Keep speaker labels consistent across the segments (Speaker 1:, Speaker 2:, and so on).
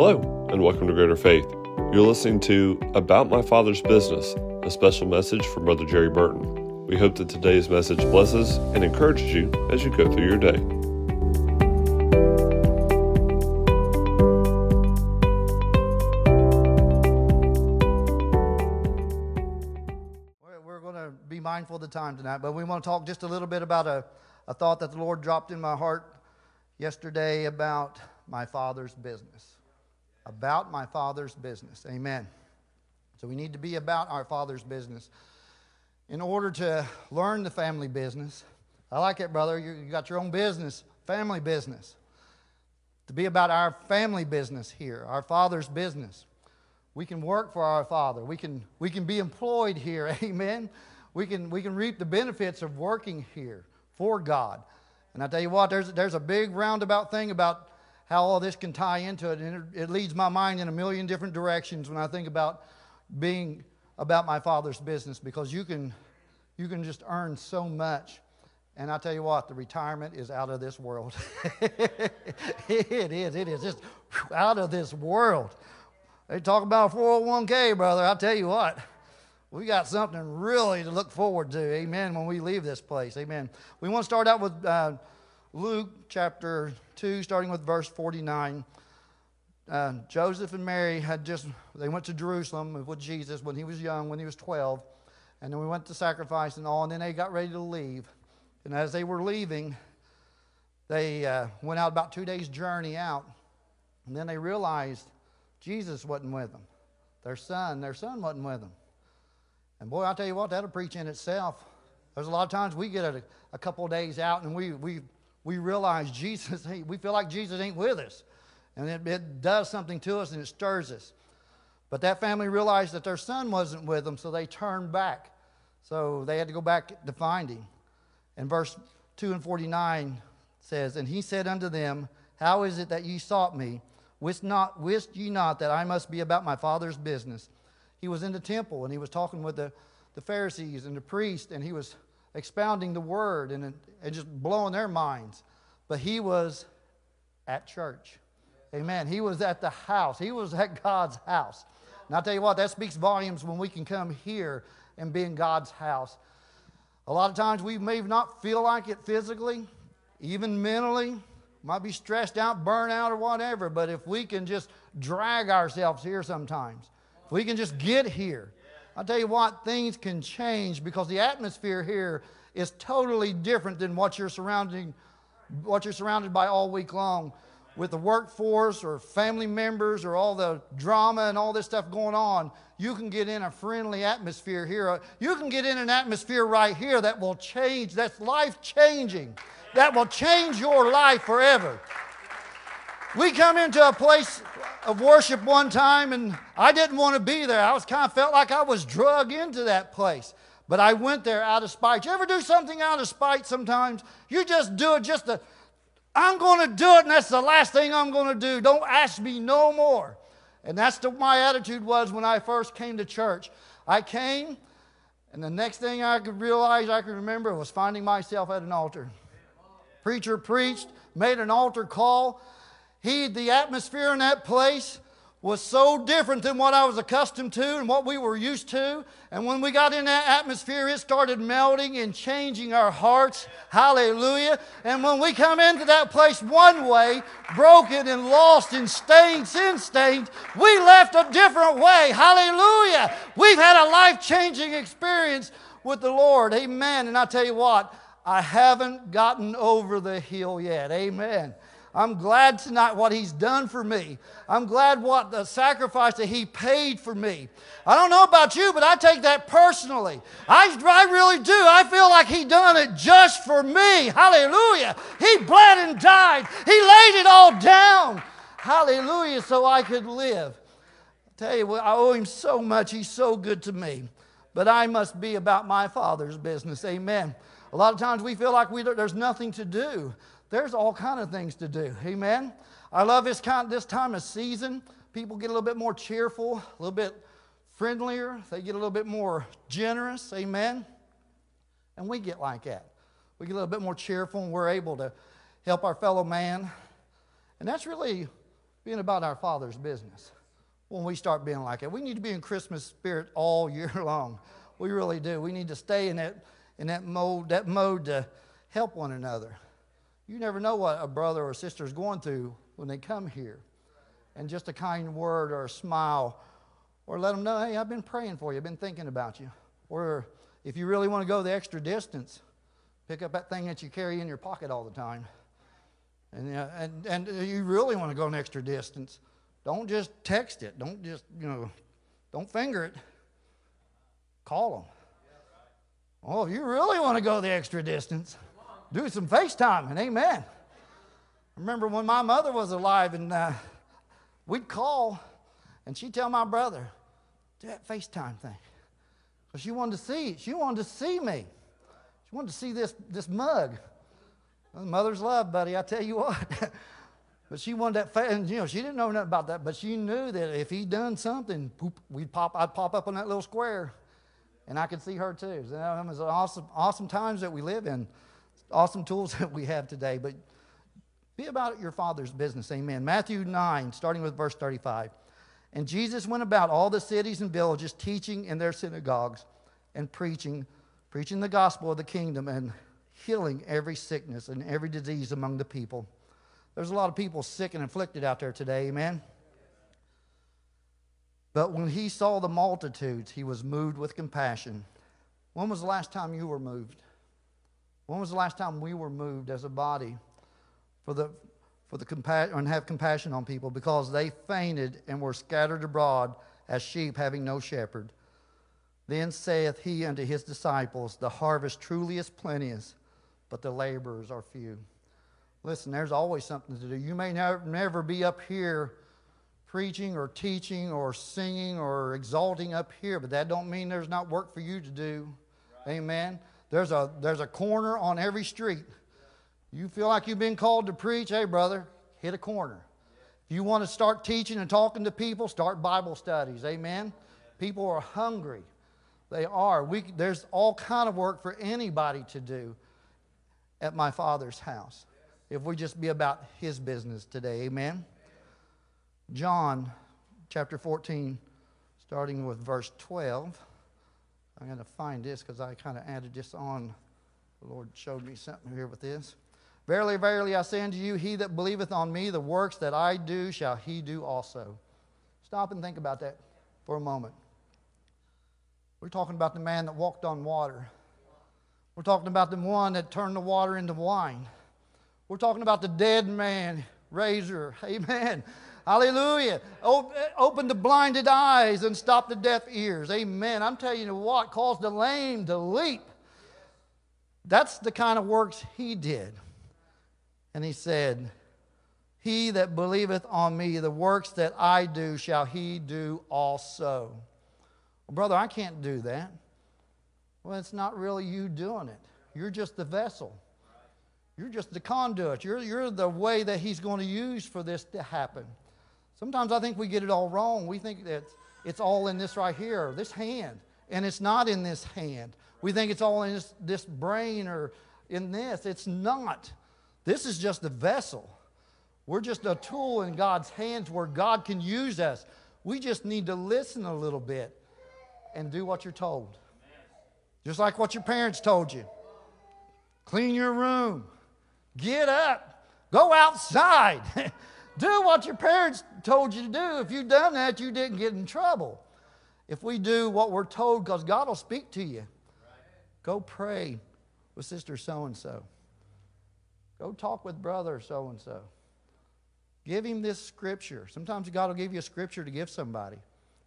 Speaker 1: Hello, and welcome to Greater Faith. You're listening to About My Father's Business, a special message from Brother Jerry Burton. We hope that today's message blesses and encourages you as you go through your day.
Speaker 2: We're going to be mindful of the time tonight, but we want to talk just a little bit about a, a thought that the Lord dropped in my heart yesterday about my Father's business about my Father's business. Amen. So we need to be about our Father's business. In order to learn the family business, I like it, brother. You got your own business, family business. To be about our family business here, our Father's business. We can work for our Father. We can, we can be employed here. Amen. We can, we can reap the benefits of working here for God. And I tell you what, there's, there's a big roundabout thing about how all this can tie into it. And it, it leads my mind in a million different directions when I think about being about my father's business because you can, you can just earn so much. And I tell you what, the retirement is out of this world. it is. It is just out of this world. They talk about 401k, brother. I tell you what, we got something really to look forward to. Amen. When we leave this place. Amen. We want to start out with uh, Luke chapter 2, starting with verse 49. Uh, Joseph and Mary had just, they went to Jerusalem with Jesus when he was young, when he was 12. And then we went to sacrifice and all, and then they got ready to leave. And as they were leaving, they uh, went out about two days' journey out. And then they realized Jesus wasn't with them. Their son, their son wasn't with them. And boy, I'll tell you what, that'll preach in itself. There's a lot of times we get a, a couple days out and we, we we realize Jesus, we feel like Jesus ain't with us. And it, it does something to us and it stirs us. But that family realized that their son wasn't with them, so they turned back. So they had to go back to find him. And verse 2 and 49 says, And he said unto them, How is it that ye sought me? Wist, not, wist ye not that I must be about my father's business? He was in the temple and he was talking with the, the Pharisees and the priests, and he was expounding the word and, and just blowing their minds. But he was at church. Amen. He was at the house, he was at God's house. And I'll tell you what, that speaks volumes when we can come here and be in God's house. A lot of times we may not feel like it physically, even mentally, might be stressed out, burnt out, or whatever, but if we can just drag ourselves here sometimes, if we can just get here, I'll tell you what, things can change because the atmosphere here is totally different than what you're surrounding, what you're surrounded by all week long with the workforce or family members or all the drama and all this stuff going on, you can get in a friendly atmosphere here. Uh, you can get in an atmosphere right here that will change, that's life changing, that will change your life forever. We come into a place of worship one time and I didn't want to be there. I was kind of felt like I was drug into that place. But I went there out of spite. You ever do something out of spite sometimes? You just do it just to, I'm going to do it and that's the last thing I'm going to do. Don't ask me no more. And that's my attitude was when I first came to church. I came, and the next thing I could realize, I could remember, was finding myself at an altar. Preacher preached, made an altar call. He, the atmosphere in that place was so different than what I was accustomed to and what we were used to. And when we got in that atmosphere, it started melting and changing our hearts. Hallelujah. And when we come into that place one way, broken and lost and stained, sin stained, we left a different way. Hallelujah. We've had a life changing experience with the Lord. Amen. And I tell you what, I haven't gotten over the hill yet. Amen. I'm glad tonight what He's done for me. I'm glad what the sacrifice that He paid for me. I don't know about you, but I take that personally. I, I really do. I feel like He done it just for me. Hallelujah. He bled and died, He laid it all down. Hallelujah, so I could live. I tell you what, I owe Him so much. He's so good to me. But I must be about my Father's business. Amen. A lot of times we feel like we there's nothing to do there's all kind of things to do. Amen. I love this kind this time of season. People get a little bit more cheerful, a little bit friendlier. They get a little bit more generous. Amen. And we get like that. We get a little bit more cheerful and we're able to help our fellow man. And that's really being about our Father's business when we start being like it. We need to be in Christmas spirit all year long. We really do. We need to stay in that, in that mode, that mode to help one another. You never know what a brother or sister is going through when they come here. And just a kind word or a smile, or let them know, hey, I've been praying for you, I've been thinking about you. Or if you really want to go the extra distance, pick up that thing that you carry in your pocket all the time. And, and, and you really want to go an extra distance. Don't just text it. Don't just, you know, don't finger it. Call them. Oh, if you really want to go the extra distance, do some FaceTime and amen. I remember when my mother was alive and uh, we'd call and she'd tell my brother, do that FaceTime thing. Because she wanted to see, she wanted to see me. She wanted to see this, this mug. Mother's love, buddy, I tell you what. but she wanted that, fa- and you know, she didn't know nothing about that, but she knew that if he'd done something, poop, we'd pop, I'd pop up on that little square, and I could see her too. So that was awesome, awesome times that we live in, awesome tools that we have today. But be about your father's business, amen. Matthew 9, starting with verse 35. And Jesus went about all the cities and villages, teaching in their synagogues and preaching, preaching the gospel of the kingdom and healing every sickness and every disease among the people. There's a lot of people sick and afflicted out there today, amen? But when he saw the multitudes, he was moved with compassion. When was the last time you were moved? When was the last time we were moved as a body for the, for the compa- and have compassion on people because they fainted and were scattered abroad as sheep having no shepherd? Then saith he unto his disciples, The harvest truly is plenteous, but the laborers are few. Listen, there's always something to do. You may never, never be up here preaching or teaching or singing or exalting up here, but that don't mean there's not work for you to do. Right. Amen. There's a there's a corner on every street. You feel like you've been called to preach, hey brother, hit a corner. If you want to start teaching and talking to people, start Bible studies. Amen. People are hungry. They are. We, there's all kind of work for anybody to do at my Father's house if we just be about His business today. Amen. John chapter 14, starting with verse 12. I'm going to find this because I kind of added this on. The Lord showed me something here with this. Verily, verily, I say unto you, he that believeth on me, the works that I do shall he do also. Stop and think about that for a moment. We're talking about the man that walked on water. We're talking about the one that turned the water into wine. We're talking about the dead man, razor. Amen. Hallelujah. Eh, open the blinded eyes and stop the deaf ears. Amen. I'm telling you what, caused the lame to leap. That's the kind of works he did. And he said, He that believeth on me, the works that I do, shall he do also. Well, brother, I can't do that. Well, it's not really you doing it. You're just the vessel. You're just the conduit. You're, you're the way that He's going to use for this to happen. Sometimes I think we get it all wrong. We think that it's all in this right here, this hand, and it's not in this hand. We think it's all in this, this brain or in this. It's not. This is just a vessel. We're just a tool in God's hands where God can use us. We just need to listen a little bit and do what you're told. Just like what your parents told you. Clean your room. Get up. Go outside. do what your parents told you to do. If you've done that, you didn't get in trouble. If we do what we're told, because God will speak to you, go pray with sister so and so. Go talk with brother so and so. Give him this scripture. Sometimes God will give you a scripture to give somebody,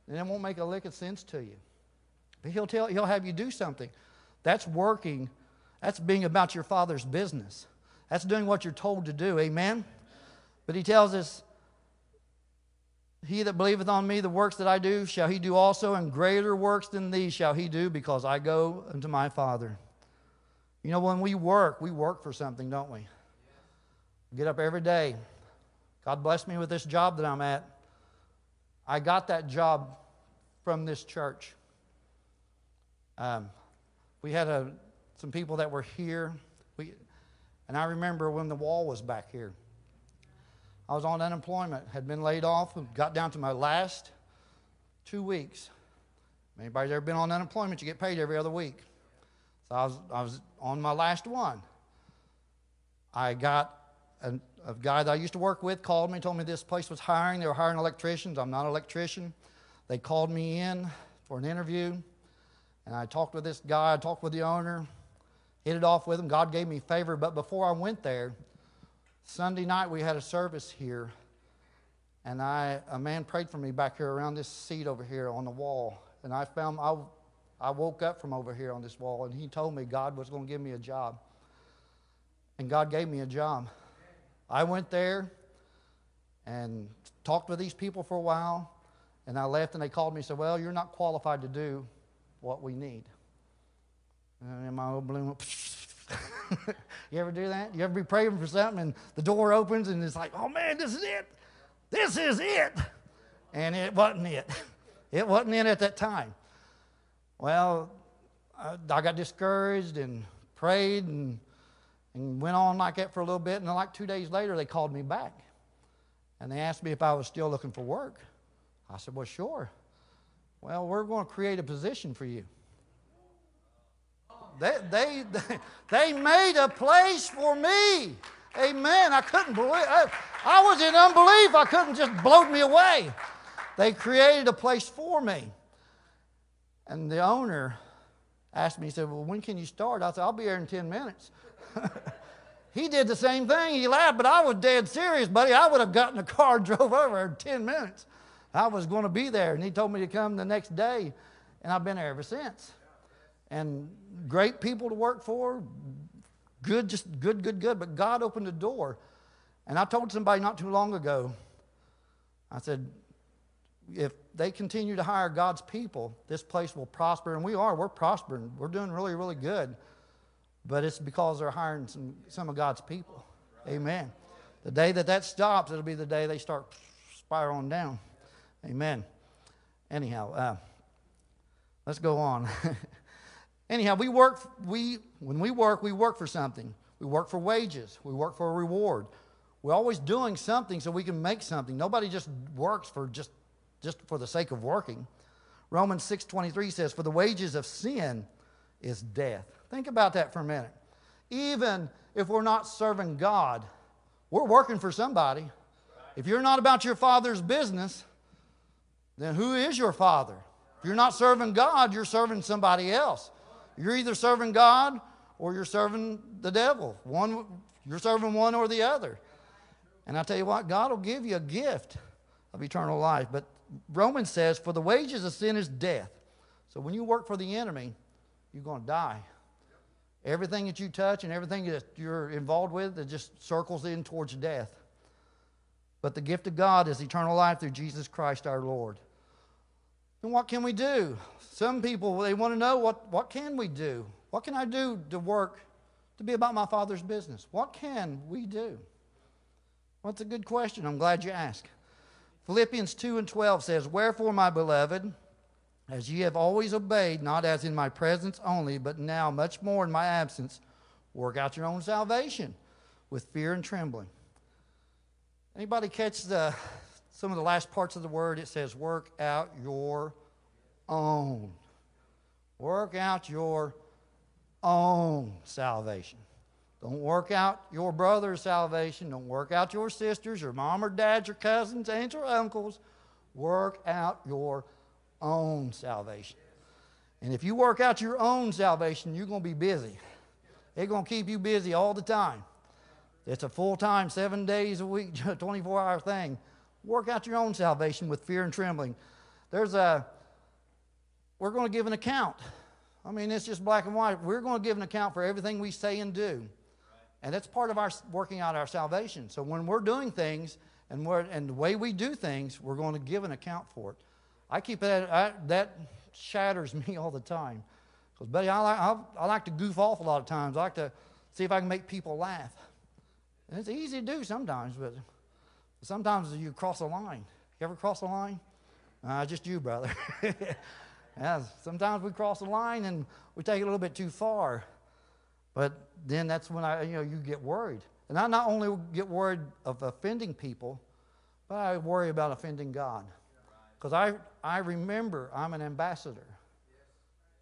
Speaker 2: and it won't make a lick of sense to you. But he'll, tell, he'll have you do something. That's working. That's being about your Father's business. That's doing what you're told to do. Amen? But he tells us, He that believeth on me, the works that I do, shall he do also, and greater works than these shall he do, because I go unto my Father. You know, when we work, we work for something, don't we? Get up every day. God bless me with this job that I'm at. I got that job from this church. Um, we had a, some people that were here. We, and I remember when the wall was back here. I was on unemployment, had been laid off, got down to my last two weeks. Anybody's ever been on unemployment, you get paid every other week. So I was, I was on my last one. I got a, a guy that I used to work with called me, told me this place was hiring. They were hiring electricians. I'm not an electrician. They called me in for an interview, and I talked with this guy. I talked with the owner, hit it off with him. God gave me favor. But before I went there, Sunday night we had a service here, and I, a man prayed for me back here around this seat over here on the wall. And I found I, I woke up from over here on this wall, and he told me God was going to give me a job. And God gave me a job. I went there and talked with these people for a while, and I left, and they called me and said, Well, you're not qualified to do what we need. And my old went, you ever do that? You ever be praying for something and the door opens and it's like, oh man, this is it. This is it. And it wasn't it. It wasn't it at that time. Well, I, got discouraged and prayed and, and went on like that for a little bit. And then, like two days later, they called me back. And they asked me if I was still looking for work. I said, well, sure. Well, we're going to create a position for you. They, they, they made a place for me. Amen. I couldn't believe I, I was in unbelief. I couldn't just blow me away. They created a place for me. And the owner asked me, he said, Well, when can you start? I said, I'll be here in 10 minutes. he did the same thing. He laughed, but I was dead serious, buddy. I would have gotten a car drove over in 10 minutes. I was going to be there. And he told me to come the next day, and I've been there ever since and great people to work for, good, just good, good, good. But God opened the door. And I told somebody not too long ago, I said, if they continue to hire God's people, this place will prosper. And we are, we're prospering. We're doing really, really good. But it's because they're hiring some, some of God's people. Amen. The day that that stops, it'll be the day they start spiraling down. Amen. Anyhow, uh, let's go on. Anyhow, we work, we, when we work, we work for something. We work for wages. We work for a reward. We're always doing something so we can make something. Nobody just works for just, just for the sake of working. Romans 6.23 says, For the wages of sin is death. Think about that for a minute. Even if we're not serving God, we're working for somebody. If you're not about your father's business, then who is your father? If you're not serving God, you're serving somebody else. You're either serving God or you're serving the devil. One, you're serving one or the other. And I tell you what, God will give you a gift of eternal life. But Romans says, For the wages of sin is death. So when you work for the enemy, you're going to die. Everything that you touch and everything that you're involved with, it just circles in towards death. But the gift of God is eternal life through Jesus Christ our Lord. And what can we do? Some people, they want to know what, what can we do? What can I do to work to be about my Father's business? What can we do? Well, that's a good question. I'm glad you asked. Philippians 2 and 12 says, Wherefore, my beloved, as ye have always obeyed, not as in my presence only, but now much more in my absence, work out your own salvation with fear and trembling. Anybody catch the some of the last parts of the word, it says, work out your own. Work out your own salvation. Don't work out your brother's salvation. Don't work out your sisters, your mom or dad, your cousins, aunts or uncles. Work out your own salvation. And if you work out your own salvation, you're going to be busy. It's going to keep you busy all the time. It's a full time, seven days a week, 24 hour thing. Work out your own salvation with fear and trembling. There's a, we're going to give an account. I mean, it's just black and white. We're going to give an account for everything we say and do. And that's part of our working out our salvation. So when we're doing things and, we're, and the way we do things, we're going to give an account for it. I keep that, I, that shatters me all the time. Because, buddy, I like, I, I like to goof off a lot of times. I like to see if I can make people laugh. And it's easy to do sometimes, but Sometimes you cross a line. You ever cross a line? Uh, just you, brother. yeah, sometimes we cross a line and we take it a little bit too far. But then that's when I, you know, you get worried. And I not only get worried of offending people, but I worry about offending God. Because I, I remember I'm an ambassador.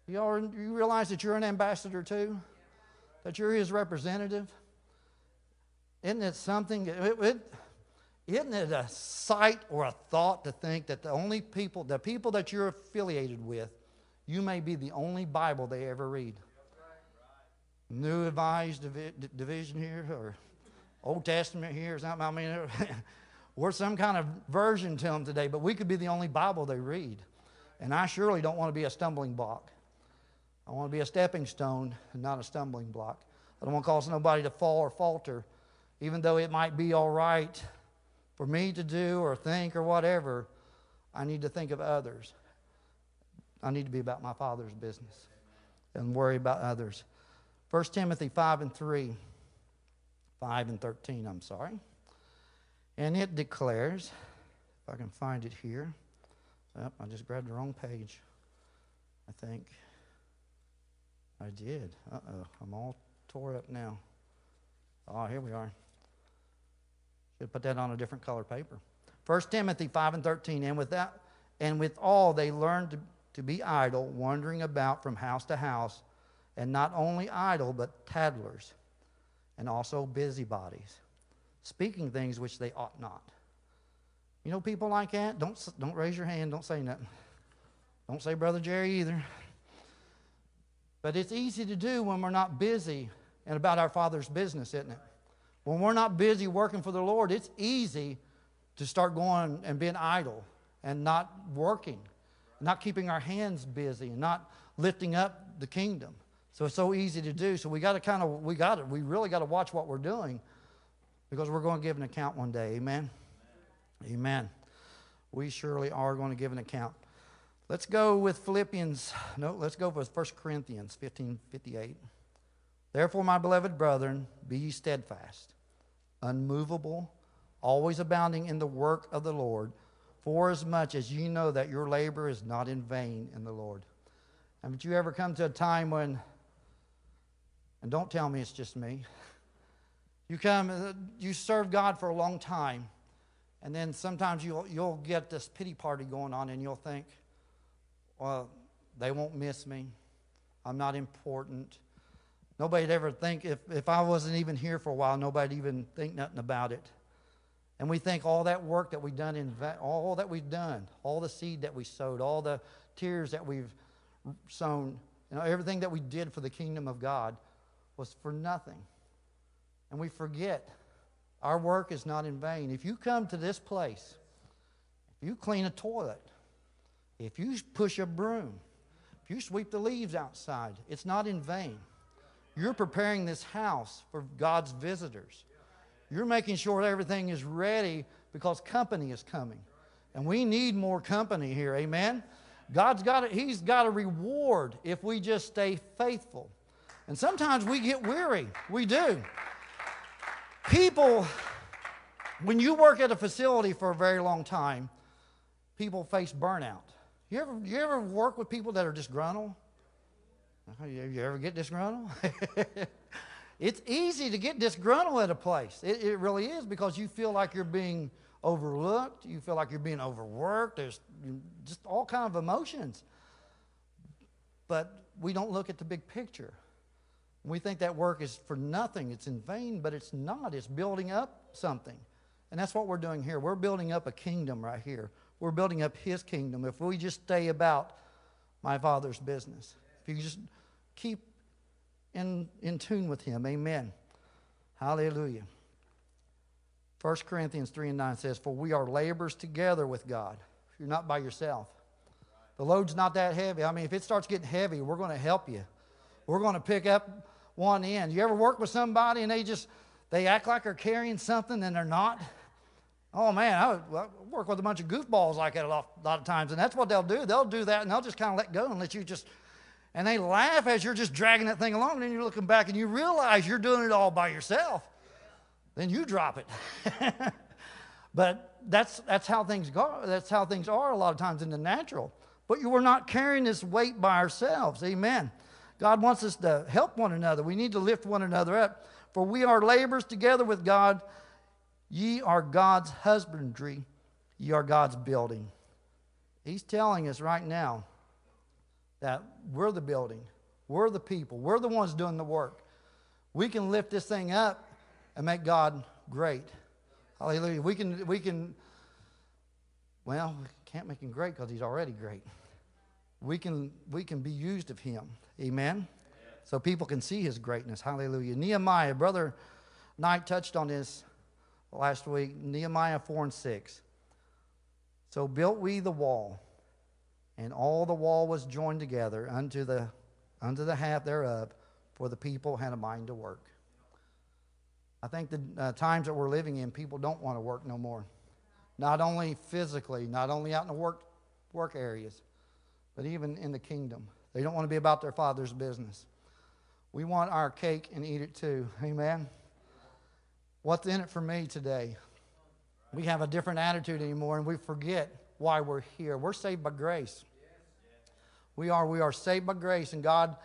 Speaker 2: You, all, you realize that you're an ambassador too? That you're his representative? Isn't it something? It, it, isn't it a sight or a thought to think that the only people, the people that you're affiliated with, you may be the only Bible they ever read? New Advised Division here, or Old Testament here, or something. I mean, we're some kind of version to them today, but we could be the only Bible they read. And I surely don't want to be a stumbling block. I want to be a stepping stone and not a stumbling block. I don't want to cause nobody to fall or falter, even though it might be all right for me to do or think or whatever. I need to think of others. I need to be about my Father's business and worry about others. 1 Timothy 5 and 3, 5 and 13, I'm sorry. And it declares, if I can find it here, oh, I just grabbed the wrong page, I think. I did. Uh oh, I'm all tore up now. Oh, here we are. Put that on a different color paper. 1 Timothy 5 and 13. And with that, and with all they learned to, to be idle, wandering about from house to house, and not only idle, but tattlers, and also busybodies, speaking things which they ought not. You know people like that? Don't, don't raise your hand, don't say nothing. Don't say Brother Jerry either. But it's easy to do when we're not busy and about our Father's business, isn't it? When we're not busy working for the Lord, it's easy to start going and being idle and not working, not keeping our hands busy, and not lifting up the kingdom. So it's so easy to do. So we got to kind of, we got to, we really got to watch what we're doing because we're going to give an account one day. Amen? Amen. Amen. We surely are going to give an account. Let's go with Philippians. No, let's go with 1 Corinthians 15 58. Therefore, my beloved brethren, be ye steadfast, unmovable, always abounding in the work of the Lord, for as much as ye know that your labor is not in vain in the Lord. Haven't you ever come to a time when, and don't tell me it's just me, you come, uh, you serve God for a long time, and then sometimes you'll, you'll get this pity party going on, and you'll think, well, they won't miss me. I'm not important. Nobody'd ever think, if, if I wasn't even here for a while, nobody'd even think nothing about it. And we think all that work that we've done, in, all that we've done, all the seed that we sowed, all the tears that we've sown, you know, everything that we did for the kingdom of God was for nothing. And we forget our work is not in vain. If you come to this place, if you clean a toilet, if you push a broom, if you sweep the leaves outside, it's not in vain. You're preparing this house for God's visitors. You're making sure everything is ready because company is coming. And we need more company here. Amen. God's got a, He's got a reward if we just stay faithful. And sometimes we get weary. We do. People, when you work at a facility for a very long time, people face burnout. You ever, you ever work with people that are disgruntled? You, you ever get disgruntled? it's easy to get disgruntled at a place. It, it really is because you feel like you're being overlooked. You feel like you're being overworked. There's just all kind of emotions. But we don't look at the big picture. We think that work is for nothing. It's in vain, but it's not. It's building up something. And that's what we're doing here. We're building up a kingdom right here we're building up His kingdom. If we just stay about my Father's business, if you just keep in, in tune with Him, amen. Hallelujah. 1 Corinthians 3 and 9 says, For we are laborers together with God. You're not by yourself. The load's not that heavy. I mean, if it starts getting heavy, we're going to help you. We're going to pick up one end. You ever work with somebody and they just they act like they're carrying something and they're not? Oh man, I, work with a bunch of goofballs like that a lot, a lot of times, and that's what they'll do. They'll do that, and they'll just kind of let go and let you just, and they laugh as you're just dragging that thing along. And then you're looking back and you realize you're doing it all by yourself. Then you drop it. but that's that's how things go. That's how things are a lot of times in the natural. But you were not carrying this weight by ourselves. Amen. God wants us to help one another. We need to lift one another up. For we are laborers together with God. Ye are God's husbandry, ye are God's building. He's telling us right now that we're the building, we're the people, we're the ones doing the work. We can lift this thing up and make God great. Hallelujah. We can, we can well, we can't make him great because he's already great. We can, we can be used of him. Amen? So people can see his greatness. Hallelujah. Nehemiah, Brother Knight touched on this last week. Nehemiah 4 and 6. So built we the wall, and all the wall was joined together unto the, unto the half thereof, for the people had a mind to work. I think the uh, times that we're living in, people don't want to work no more. Not only physically, not only out in the work, work areas, but even in the kingdom. They don't want to be about their father's business. We want our cake and eat it too. Amen. What's in it for me today? We have a different attitude anymore and we forget why we're here. We're saved by grace. We are, we are saved by grace, and God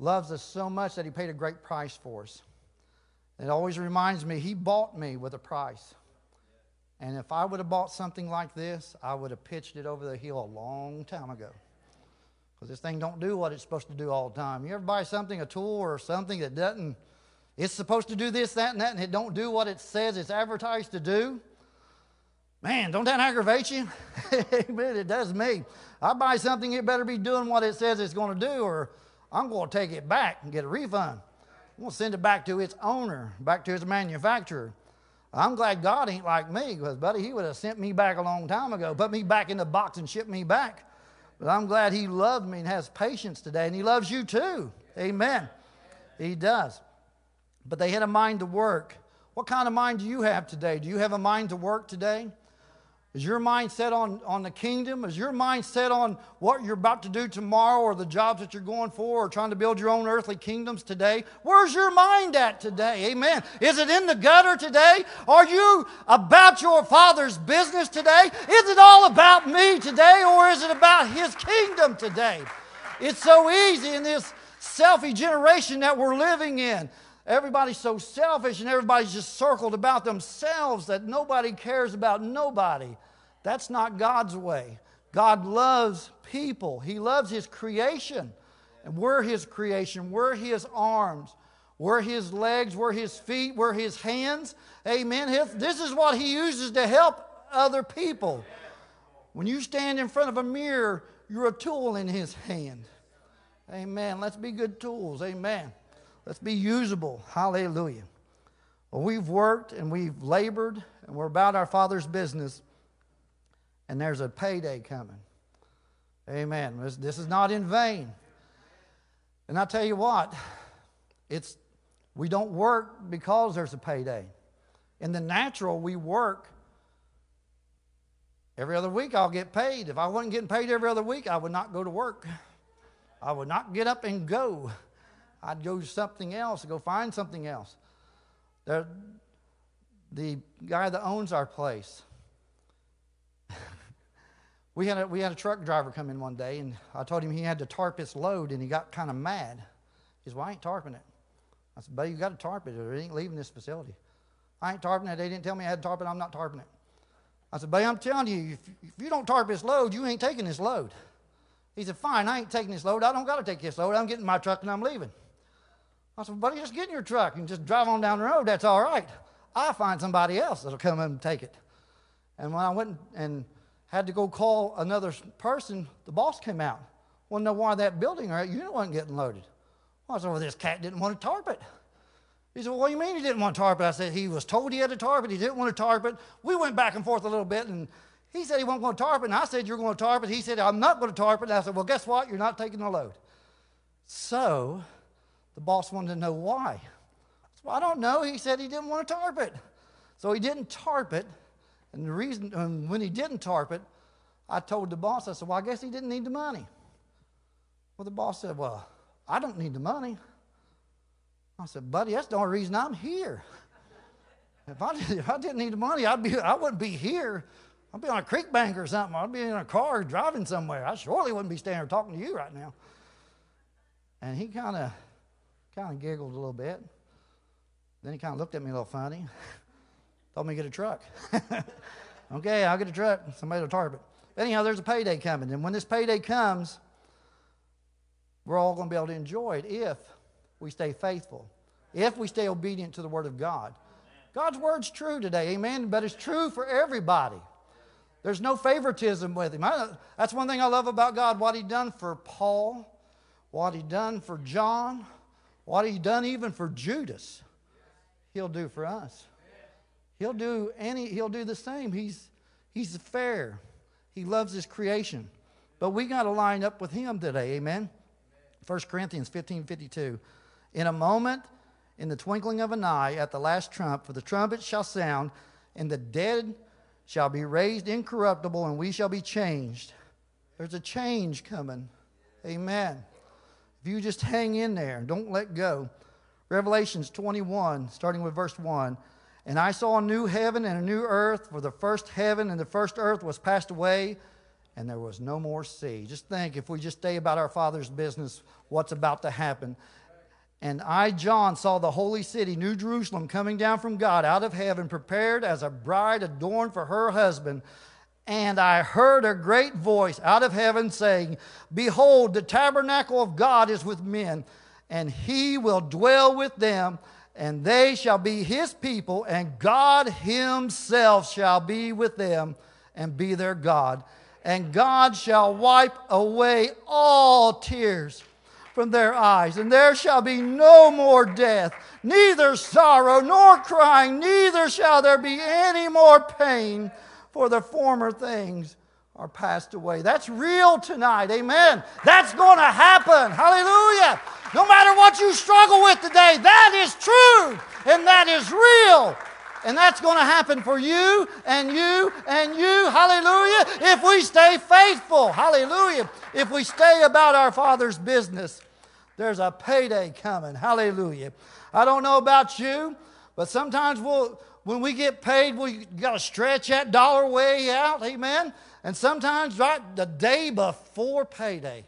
Speaker 2: loves us so much that He paid a great price for us. It always reminds me, He bought me with a price. And if I would have bought something like this, I would have pitched it over the hill a long time ago. Because this thing don't do what it's supposed to do all the time. You ever buy something, a tool or something that doesn't, it's supposed to do this, that, and that, and it don't do what it says it's advertised to do? Man, don't that aggravate you? Amen. It does me. I buy something, it better be doing what it says it's going to do, or I'm going to take it back and get a refund. I'm going to send it back to its owner, back to its manufacturer. I'm glad God ain't like me because, buddy, He would have sent me back a long time ago, put me back in the box and shipped me back. But I'm glad He loved me and has patience today, and He loves you too. Amen. He does. But they had a mind to work. What kind of mind do you have today? Do you have a mind to work today? Is your mind set on, on the kingdom? Is your mind set on what you're about to do tomorrow or the jobs that you're going for or trying to build your own earthly kingdoms today? Where's your mind at today? Amen. Is it in the gutter today? Are you about your father's business today? Is it all about me today or is it about his kingdom today? It's so easy in this selfie generation that we're living in. Everybody's so selfish and everybody's just circled about themselves that nobody cares about nobody. That's not God's way. God loves people, He loves His creation. And we're His creation, we're His arms, we're His legs, we're His feet, we're His hands. Amen. This is what He uses to help other people. When you stand in front of a mirror, you're a tool in His hand. Amen. Let's be good tools. Amen. Let's be usable. Hallelujah. Well, we've worked and we've labored and we're about our Father's business, and there's a payday coming. Amen. This, this is not in vain. And I tell you what, it's we don't work because there's a payday. In the natural, we work every other week. I'll get paid. If I wasn't getting paid every other week, I would not go to work. I would not get up and go. I'd go to something else, go find something else. The, the guy that owns our place, we, had a, we had a truck driver come in one day, and I told him he had to tarp his load, and he got kind of mad. He said, Well, I ain't tarping it. I said, Buddy, you got to tarp it, or it ain't leaving this facility. I ain't tarping it. They didn't tell me I had to tarp it. I'm not tarping it. I said, Buddy, I'm telling you, if, if you don't tarp this load, you ain't taking this load. He said, Fine, I ain't taking this load. I don't got to take this load. I'm getting my truck and I'm leaving. I said, buddy, just get in your truck and just drive on down the road. That's all right. I'll find somebody else that'll come and take it. And when I went and had to go call another person, the boss came out. Want to know why that building or that unit wasn't getting loaded? Well, I said, well, this cat didn't want to tarp it. He said, well, what do you mean he didn't want to tarp it? I said, he was told he had to tarp it. He didn't want to tarp it. We went back and forth a little bit, and he said he wasn't going to tarp it. And I said, you're going to tarp it. He said, I'm not going to tarp it. And I said, well, guess what? You're not taking the load. So the boss wanted to know why. Well, I don't know. He said he didn't want to tarp it. So he didn't tarp it. And the reason, um, when he didn't tarp it, I told the boss, I said, Well, I guess he didn't need the money. Well, the boss said, Well, I don't need the money. I said, Buddy, that's the only reason I'm here. If I, if I didn't need the money, I'd be, I wouldn't be here. I'd be on a creek bank or something. I'd be in a car driving somewhere. I surely wouldn't be standing here talking to you right now. And he kind of kind of giggled a little bit. Then he kind of looked at me a little funny. Told me to get a truck. okay, I'll get a truck. Somebody will tarp it. Anyhow, there's a payday coming. And when this payday comes, we're all going to be able to enjoy it if we stay faithful, if we stay obedient to the Word of God. God's Word's true today, amen, but it's true for everybody. There's no favoritism with Him. I, that's one thing I love about God what He done for Paul, what He done for John, what He done even for Judas, He'll do for us. He'll do any, He'll do the same. He's, he's fair. He loves His creation. But we got to line up with Him today, amen. 1 Corinthians 15 52. In a moment, in the twinkling of an eye, at the last trump, for the trumpet shall sound, and the dead shall be raised incorruptible, and we shall be changed. There's a change coming. Amen. If you just hang in there, don't let go. Revelations 21, starting with verse 1. And I saw a new heaven and a new earth, for the first heaven and the first earth was passed away and there was no more sea. Just think if we just stay about our Father's business, what's about to happen. And I, John, saw the holy city, New Jerusalem, coming down from God out of heaven, prepared as a bride adorned for her husband. And I heard a great voice out of heaven saying, Behold, the tabernacle of God is with men, and he will dwell with them, and they shall be his people, and God himself shall be with them and be their God. And God shall wipe away all tears from their eyes, and there shall be no more death, neither sorrow nor crying, neither shall there be any more pain, for the former things are passed away. That's real tonight. Amen. That's going to happen. Hallelujah. No matter what you struggle with today, that is true and that is real. And that's going to happen for you and you and you. Hallelujah. If we stay faithful. Hallelujah. If we stay about our Father's business, there's a payday coming. Hallelujah. I don't know about you, but sometimes we'll, when we get paid, we got to stretch that dollar way out. Amen. And sometimes right the day before payday.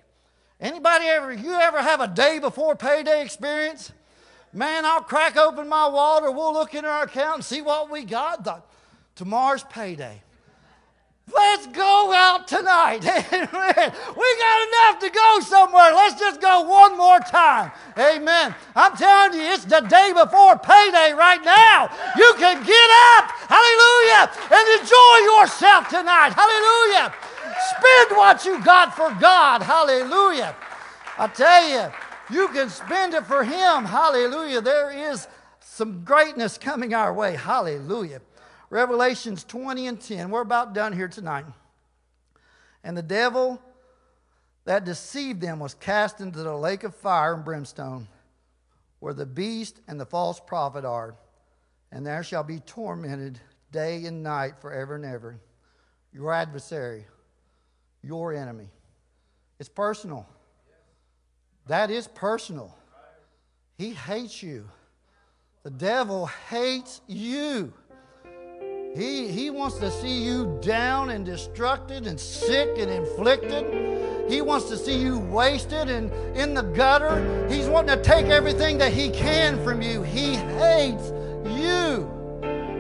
Speaker 2: Anybody ever, you ever have a day before payday experience? Man, I'll crack open my wallet or we'll look in our account and see what we got. The, tomorrow's payday. Let's go out tonight. Amen. We got enough to go somewhere. Let's just go one more time. Amen. I'm telling you, it's the day before payday right now. You can get up. Hallelujah. And enjoy yourself tonight. Hallelujah. Spend what you got for God. Hallelujah. I tell you, you can spend it for Him. Hallelujah. There is some greatness coming our way. Hallelujah. Revelations 20 and 10. We're about done here tonight. And the devil that deceived them was cast into the lake of fire and brimstone, where the beast and the false prophet are. And there shall be tormented day and night forever and ever. Your adversary, your enemy. It's personal. That is personal. He hates you. The devil hates you. He, he wants to see you down and destructed and sick and inflicted. He wants to see you wasted and in the gutter. He's wanting to take everything that he can from you. He hates you.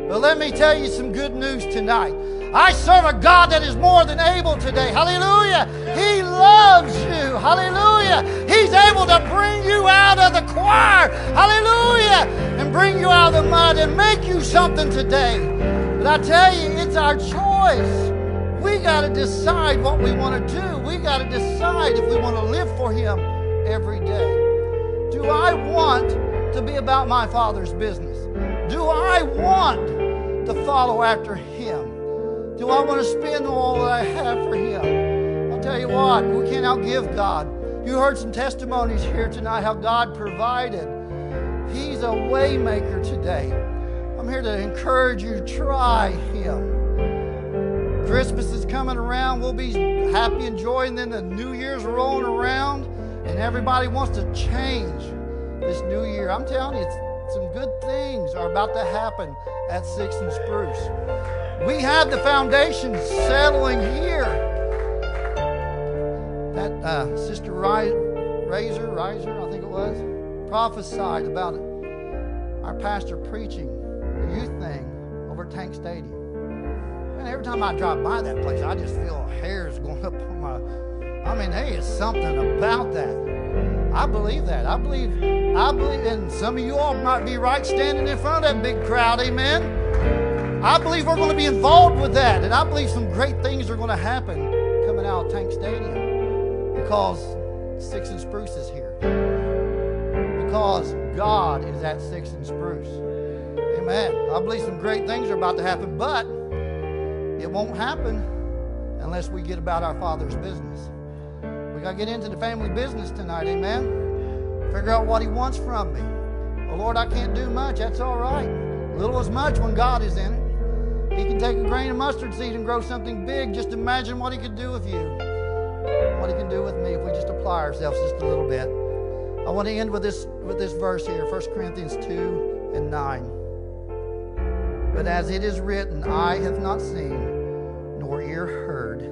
Speaker 2: But let me tell you some good news tonight. I serve a God that is more than able today. Hallelujah. He loves you. Hallelujah. He's able to bring you out of the choir. Hallelujah. And bring you out of the mud and make you something today. But I tell you, it's our choice. We got to decide what we want to do. We got to decide if we want to live for Him every day. Do I want to be about my Father's business? Do I want to follow after Him? Do I want to spend all that I have for Him? I'll tell you what, we can't outgive God. You heard some testimonies here tonight how God provided. He's a waymaker today. I'm here to encourage you to try Him. Christmas is coming around. We'll be happy and joy, and then the New Year's rolling around, and everybody wants to change this new year. I'm telling you, some good things are about to happen at Six and Spruce. We have the foundation settling here. That uh, Sister Razor, Riser, I think it was, prophesied about it. our pastor preaching youth thing over at Tank Stadium. And every time I drive by that place, I just feel hairs going up on my. I mean, there is something about that. I believe that. I believe, I believe, and some of you all might be right standing in front of that big crowd. Amen. I believe we're going to be involved with that, and I believe some great things are going to happen coming out of Tank Stadium because Six and Spruce is here. Because God is at Six and Spruce. Amen. I believe some great things are about to happen, but it won't happen unless we get about our Father's business. We got to get into the family business tonight, amen? Figure out what He wants from me. Well, Lord, I can't do much. That's all right. Little as much when God is in it. He can take a grain of mustard seed and grow something big. Just imagine what He could do with you, what He can do with me if we just apply ourselves just a little bit. I want to end with this with this verse here, 1 Corinthians 2 and 9. But as it is written, eye have not seen, nor ear heard,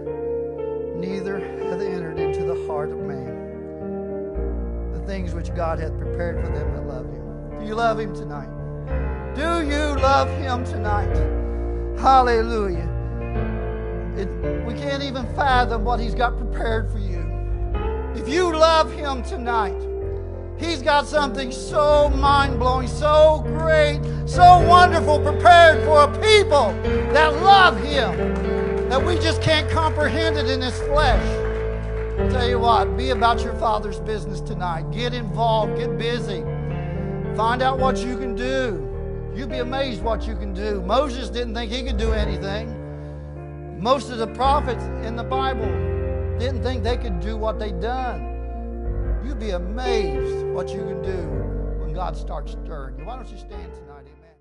Speaker 2: neither hath entered into the heart of man the things which God hath prepared for them that love him. Do you love him tonight? Do you love him tonight? Hallelujah. It, we can't even fathom what he's got prepared for you. If you love him tonight, He's got something so mind blowing, so great, so wonderful prepared for a people that love Him that we just can't comprehend it in this flesh. I'll tell you what, be about your Father's business tonight. Get involved, get busy, find out what you can do. You'd be amazed what you can do. Moses didn't think he could do anything. Most of the prophets in the Bible didn't think they could do what they'd done. You'd be amazed what you can do when God starts stirring you. Why don't you stand tonight?
Speaker 1: Amen.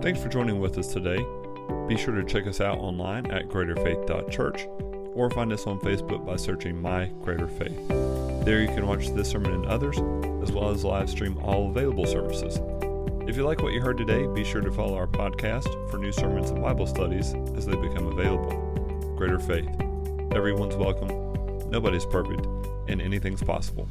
Speaker 1: Thanks for joining with us today. Be sure to check us out online at greaterfaith.church or find us on Facebook by searching My Greater Faith. There you can watch this sermon and others, as well as live stream all available services. If you like what you heard today, be sure to follow our podcast for new sermons and Bible studies as they become available. Greater Faith. Everyone's welcome, nobody's perfect, and anything's possible.